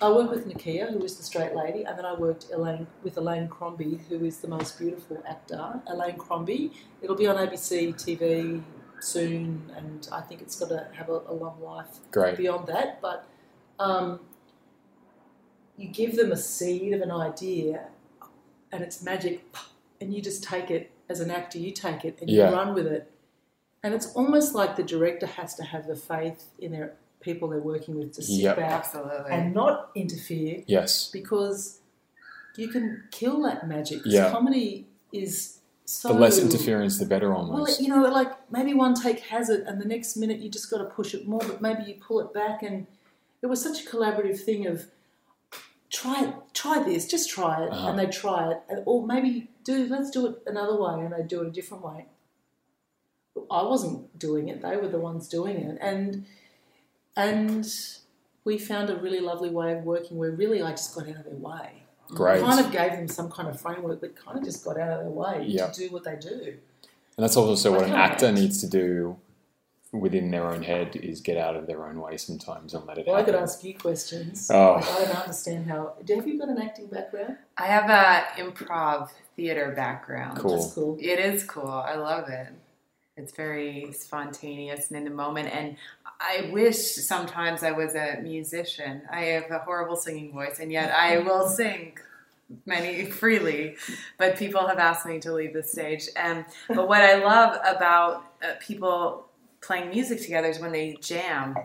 I work with Nakkiah, who is the straight lady, and then I worked Elaine with Elaine Crombie, who is the most beautiful actor. Elaine Crombie. It'll be on ABC TV soon, and I think it's got to have a, a long life great. beyond that. But um, you give them a seed of an idea, and it's magic, and you just take it as an actor. You take it and Yeah. you run with it, and it's almost like the director has to have the faith in their people they're working with to sit Yep. back Absolutely. and not interfere Yes, because you can kill that magic. Yeah. comedy is so the less interference, the better. almost. well, Almost. you know, like maybe one take has it, and the next minute you just got to push it more, but maybe you pull it back. And it was such a collaborative thing of try it, try this, just try it, Uh-huh. and they try it, and, or maybe do let's do it another way, and they do it a different way. I wasn't doing it; they were the ones doing it, and and we found a really lovely way of working where really I just got out of their way. Great. Kind of gave them some kind of framework, but kind of just got out of their way Yeah. to do what they do. And that's also what an actor needs to do within their own head is get out of their own way sometimes and let it Well, I could ask you questions. Oh. Like, I don't understand how. Have you got an acting background? I have a improv theater background. Cool. That's cool. It is cool. I love it. It's very spontaneous and in the moment. And I wish sometimes I was a musician. I have a horrible singing voice, and yet I will sing many freely. But people have asked me to leave the stage. And but what I love about uh, people playing music together is when they jam,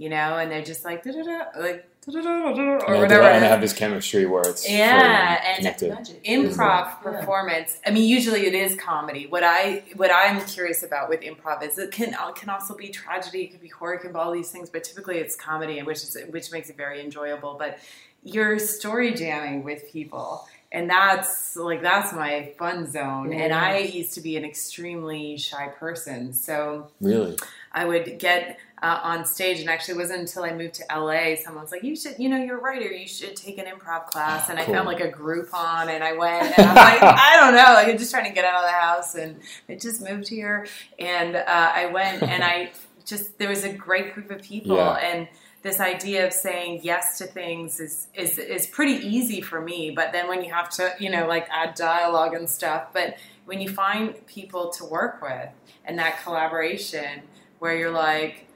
you know, and they're just like da da da, like da da da da, or Yeah, whatever. And have this chemistry where it's Yeah, and connected. improv Yeah. performance i mean usually it is comedy what i what i'm curious about with improv is it can can also be tragedy it could be horror it can be all these things but typically it's comedy which is which makes it very enjoyable but you're story jamming with people and that's like that's my fun zone and i used to be an extremely shy person so Really? I would get uh, on stage, and actually, it wasn't until I moved to LA. Someone was like, "You should, you know, you're a writer. You should take an improv class." And I found like a Groupon, and I went, and I'm like, I don't know, like I'm just trying to get out of the house, and I just moved here, and uh, I went, and I just there was a great group of people, Yeah. and this idea of saying yes to things is is is pretty easy for me. But then when you have to, you know, like add dialogue and stuff, but when you find people to work with and that collaboration where you're like,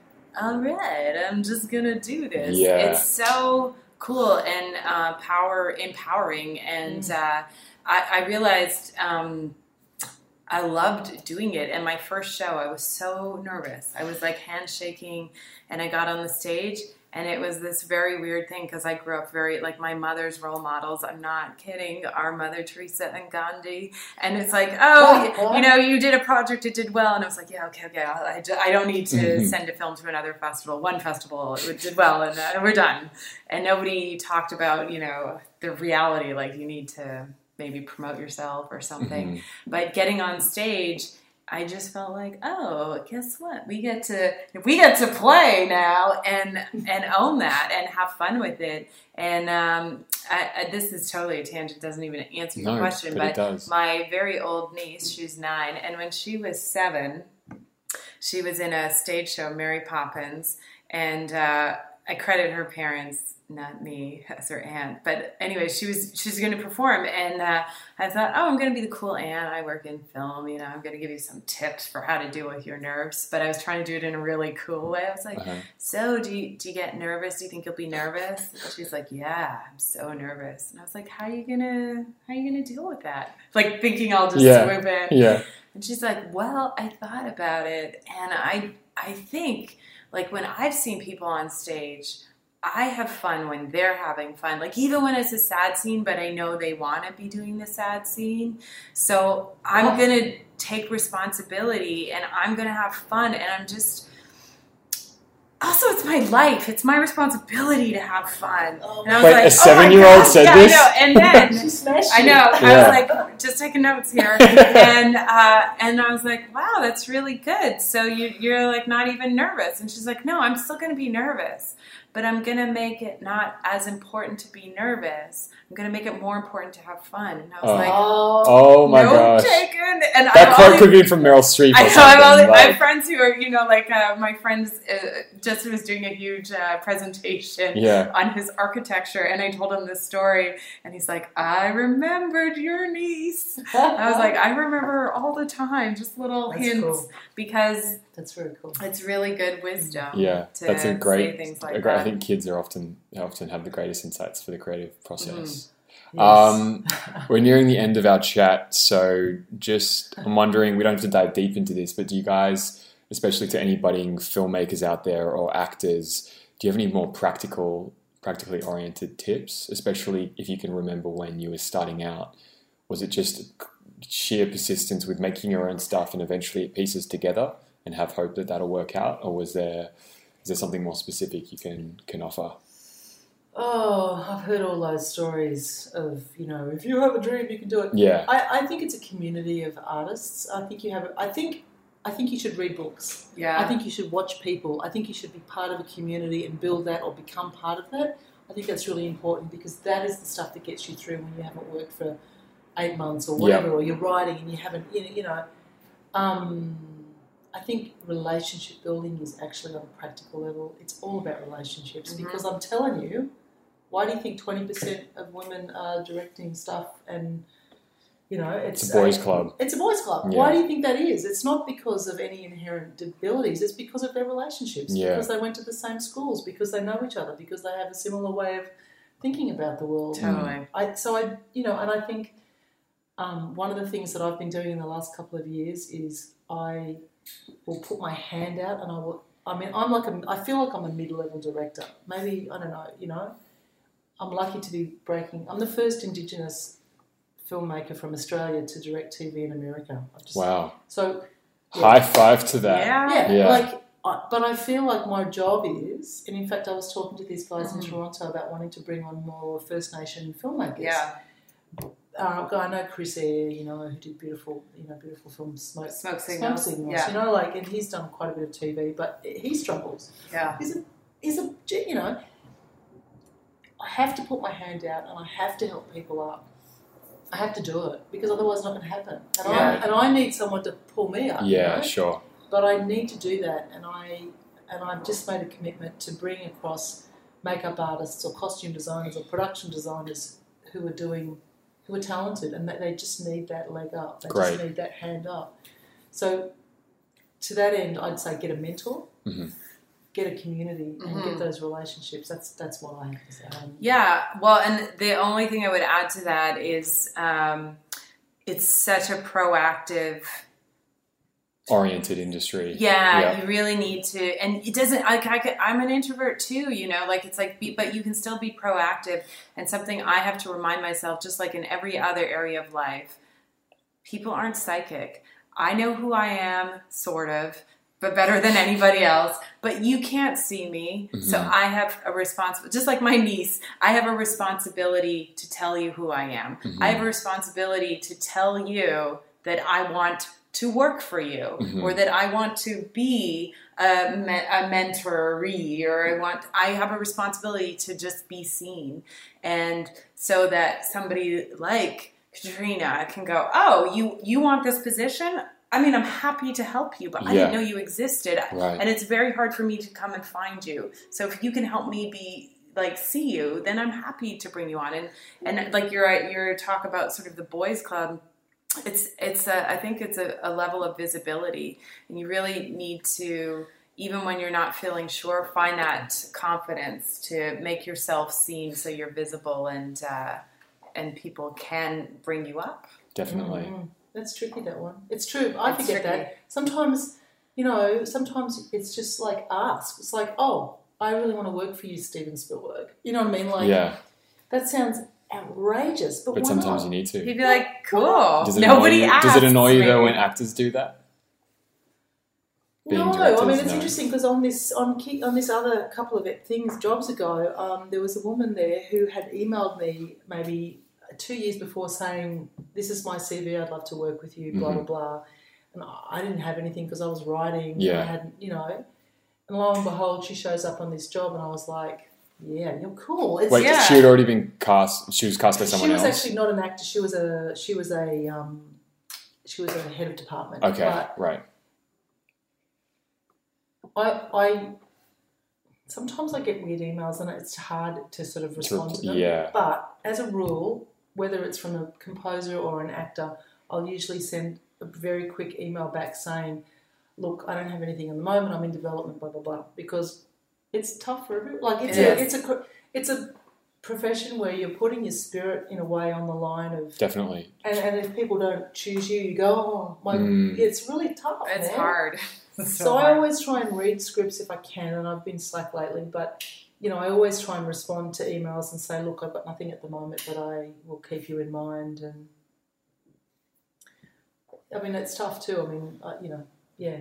all right, I'm just gonna do this. Yeah. It's so cool and uh, power empowering, and uh, I, I realized um, I loved doing it. And my first show, I was so nervous. I was like handshaking, and I got on the stage. And it was this very weird thing because I grew up very like my mother's role models. I'm not kidding. Our Mother Teresa and Gandhi, and it's like, oh, you know, you did a project, it did well, and I was like, yeah, okay, okay, I, I don't need to Mhm. send a film to another festival. One festival, it did well, and uh, we're done. And nobody talked about, you know, the reality, like you need to maybe promote yourself or something. Mhm. But getting on stage, I just felt like, oh, guess what? We get to we get to play now and and own that and have fun with it. And um, I, I, this is totally a tangent. Doesn't even answer your No, question, but but my very old niece, she's nine, and when she was seven, she was in a stage show, Mary Poppins, and uh, I credit her parents, not me, as her aunt. But anyway, she was she's going to perform, and uh, I thought, oh, I'm going to be the cool aunt. I work in film, you know. I'm going to give you some tips for how to deal with your nerves. But I was trying to do it in a really cool way. I was like, Uh-huh. so do you, do you get nervous? Do you think you'll be nervous? And she's like, yeah, I'm so nervous. And I was like, how are you gonna how are you gonna deal with that? Like thinking I'll just Yeah. swoop in. Yeah. And she's like, well, I thought about it, and I I think like when I've seen people on stage. I have fun when they're having fun. Like even when it's a sad scene, but I know they want to be doing the sad scene. So I'm Oh. gonna take responsibility and I'm gonna have fun and I'm just also it's my life. It's my responsibility to have fun. Oh, And I was Wait, like, a oh seven-year-old God. said yeah, this? I know. And then I it. know. I was like, just taking notes here, and uh, and I was like, wow, that's really good. So you you're like not even nervous, and she's like, no, I'm still going to be nervous, but I'm going to make it not as important to be nervous. I'm going to make it more important to have fun. And I was Oh. like, Oh, Oh my no gosh. taken. And That I'm quote could be from Meryl Streep or I know. something. I have, all, I like- have friends who are, you know, like uh, my friends uh, just was doing a huge uh, presentation yeah. on his architecture, and I told him this story, and he's like, "I remembered your niece." I was like, "I remember her all the time, just little That's hints, cool. because That's very cool. it's really good wisdom." Yeah, to that's a say great. things a great- that. Think kids are often often have the greatest insights for the creative process. Yes. Um, we're nearing the end of our chat, so just I'm wondering. We don't have to dive deep into this, but do you guys, especially to any budding filmmakers out there or actors, do you have any more practical, practically oriented tips? Especially if you can remember when you were starting out, was it just sheer persistence with making your own stuff and eventually it pieces together and have hope that that'll work out, or was there is there something more specific you can can offer? Oh, I've heard all those stories of you know, if you have a dream, you can do it. Yeah, I, I think it's a community of artists. I think you have. I think. I think you should read books. yeah, I think you should watch people. I think you should be part of a community and build that or become part of that. I think that's really important because that is the stuff that gets you through when you haven't worked for eight months or whatever, or you're writing and you haven't, you know. You know um, I think relationship building is actually on a practical level. It's all about relationships Mhm. because I'm telling you, why do you think 20% of women are directing stuff and you know it's, it's a boys' club. it's a boys' club. Yeah. Why do you think that is? It's not because of any inherent abilities. It's because of their relationships. Yeah. Because they went to the same schools. Because they know each other. Because they have a similar way of thinking about the world. totally. I, so I, you know, and I think um, one of the things that I've been doing in the last couple of years is I will put my hand out and I will. I mean, I'm like a. I feel like I'm a mid-level director. Maybe I don't know. You know, I'm lucky to be breaking. I'm the first Indigenous filmmaker from Australia to direct TV in America. I've just, Wow, So Yeah. high five to that. Yeah. yeah, Yeah. like, I, but I feel like my job is, and in fact, I was talking to these guys Mhm. in Toronto about wanting to bring on more First Nation filmmakers. Yeah, Uh, I know Chris Eyre, you know, who did beautiful, you know, beautiful films, Smoke, smoke Smoke signals. Signals. Yeah, You know, like, and he's done quite a bit of TV, but he struggles. yeah, He's a, he's a, you know, I have to put my hand out and I have to help people up. I have to do it because otherwise it's not going to happen. And, Yeah. I, and I need someone to pull me up. you Yeah, know? sure. but I need to do that, and I and I've just made a commitment to bring across makeup artists or costume designers or production designers who are doing who are talented, and that they just need that leg up. They Great. just need that hand up. So to that end, I'd say get a mentor, Mhm. get a community, and Mhm. get those relationships. That's that's what I have to say. Um, Yeah, well, and the only thing I would add to that is um, it's such a proactive. Oriented industry. Yeah, Yeah. you really need to, and it doesn't. Like I could, I'm an introvert too, you know. Like it's like, be, but you can still be proactive. And something I have to remind myself, just like in every other area of life, people aren't psychic. I know who I am, sort of, but better than anybody else. But you can't see me, so Mhm. I have a responsibility. Just like my niece, I have a responsibility to tell you who I am. Mhm. I have a responsibility to tell you that I want to work for you, Mhm. or that I want to be a, me- a mentoree, or I want. I have a responsibility to just be seen, and so that somebody like Catriona can go, "Oh, you you want this position? I mean, I'm happy to help you, but I didn't know you existed, Right. and it's very hard for me to come and find you. So if you can help me be like see you, then I'm happy to bring you on. And and like your your talk about sort of the boys club, it's it's a, I think it's a, a level of visibility, and you really need to even when you're not feeling sure, find that confidence to make yourself seen so you're visible and uh, and people can bring you up. Definitely. Mm, that's tricky. That one. It's true. I It's forget tricky. that sometimes. You know, sometimes it's just like ask. It's like, oh, I really want to work for you, Steven Spielberg. You know what I mean? Like yeah, that sounds outrageous, but, but sometimes not? you need to. He'd be like, cool. Does it Nobody annoy you, asks. Does it annoy you though when actors do that? being no, I mean it's no. interesting because on this on on this other couple of things jobs ago, um, there was a woman there who had emailed me maybe two years before saying, "This is my CV. I'd love to work with you." Blah Mhm. blah blah. And I didn't have anything because I was writing. Yeah. And I hadn't, you know. And lo and behold, she shows up on this job, and I was like, "Yeah, you're cool." It's, Wait, Yeah. she had already been cast. She was cast by someone else. she was else. actually not an actor. She was a she was a um, she was a head of department. okay, But right. I, I sometimes I get weird emails and it's hard to sort of respond to them. yeah. But as a rule, whether it's from a composer or an actor, I'll usually send a very quick email back saying, "Look, I don't have anything at the moment. I'm in development. Blah blah blah." Because it's tough for everyone. Like it's It a it's a it's a profession where you're putting your spirit in a way on the line of Definitely. and, and if people don't choose you you go oh my Mm. it's really tough It's man. hard. It's So I hard. always try and read scripts if I can, and I've been slack lately. But you know, I always try and respond to emails and say, "Look, I've got nothing at the moment, but I will keep you in mind." And I mean, it's tough too. I mean, uh, you know, yeah,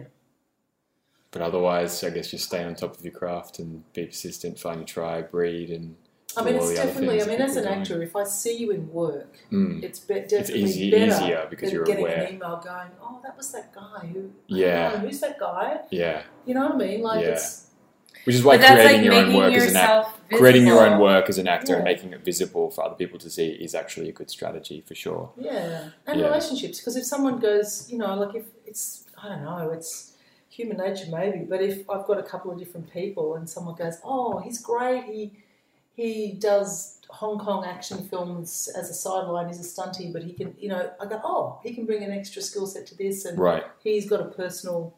But otherwise, I guess just stay on top of your craft and be persistent, find your tribe, read, and I mean, it's definitely. I mean, as an actor, if I see you in work. Mm. it's be- It's definitely easy, better easier because you're getting aware. an email going, "Oh, that was that guy who." Yeah. "Oh, who's that guy? Yeah, You know what I mean? Like Yeah. it's which is why creating like your own work as an actor, creating your own work as an actor and making it visible for other people to see is actually a good strategy for sure. Yeah, and Yeah. relationships. Because if someone goes, you know, like if it's, I don't know, it's human nature maybe. But if I've got a couple of different people and someone goes, oh, he's great. He he does Hong Kong action films as a sideline. He's a stunty, but he can, you know, I go, oh, he can bring an extra skill set to this, and Right. he's got a personal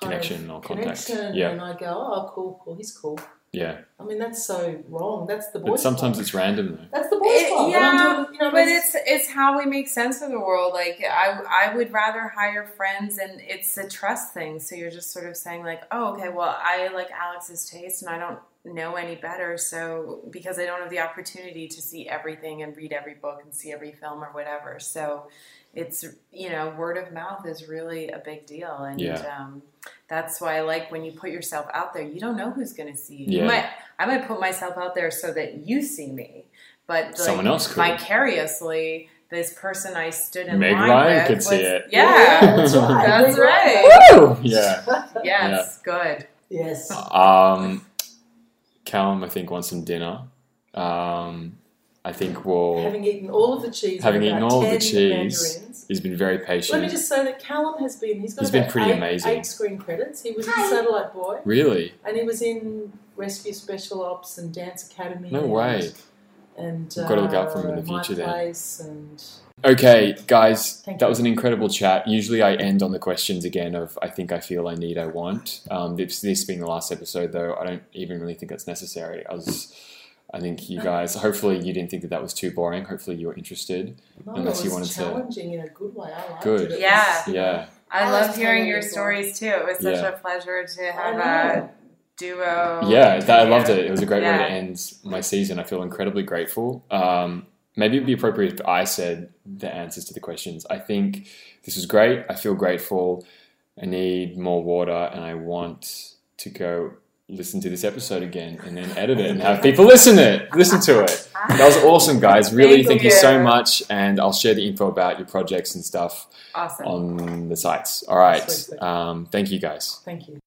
kind Connection of or contact. connection. Yeah. And I go, oh, cool, cool, he's cool. Yeah. I mean, that's so wrong. That's the boys. But sometimes club. it's random though. that's the boys It- club. Yeah, doing, you know, But it's- it's it's how we make sense of the world. Like I I would rather hire friends, and it's a trust thing. So you're just sort of saying like, oh, okay, well, I like Alex's taste, and I don't know any better. So because I don't have the opportunity to see everything and read every book and see every film or whatever, so it's you know word of mouth is really a big deal, and Yeah. um, that's why I like when you put yourself out there. You don't know who's going to see you. Yeah. You might I might put myself out there so that you see me, but like, Someone else could. vicariously, this person I stood in Meg line Ryan with could was- see it. Yeah, that's right. That's right. Woo! Yeah. yes, good. Yes. Um, Callum, I think wants some dinner. Um, I think we'll. Having eaten all of the cheese, Having eaten all of the cheese, mandarins. He's been very patient. Let me just say that Callum has been, he's got He's been pretty eight, amazing. eight screen credits. He was in Satellite Boy, Really? and he was in Rescue Special Ops and Dance Academy. No and, way. And We've got to look out for him in uh, the future My then. Place and Okay, guys, Thank that you. was an incredible chat. Usually I end on the questions again of I think, I feel, I need, I want. Um, this, this being the last episode, though, I don't even really think that's necessary. I was. I think you guys, hopefully, you didn't think that that was too boring. Hopefully, you were interested. no, Unless it you was wanted to- challenging in a good way. I liked Good. it. It was, Yeah. you Yeah. I I love hearing your stories too. It was such Yeah. a pleasure to have a duo. Yeah, that, I loved it. It was a great way to end my season. I feel incredibly grateful. Um, maybe it'd be appropriate if I said the answers to the questions. I think this is great. I feel grateful. I need more water, and I want to go listen to this episode again and then edit it and have people listen it, listen to it. That was awesome, guys. Really, Thank thank, you. so much, and I'll share the info about your projects and stuff Awesome. on the sites. All right. Um, thank you, guys. Thank you.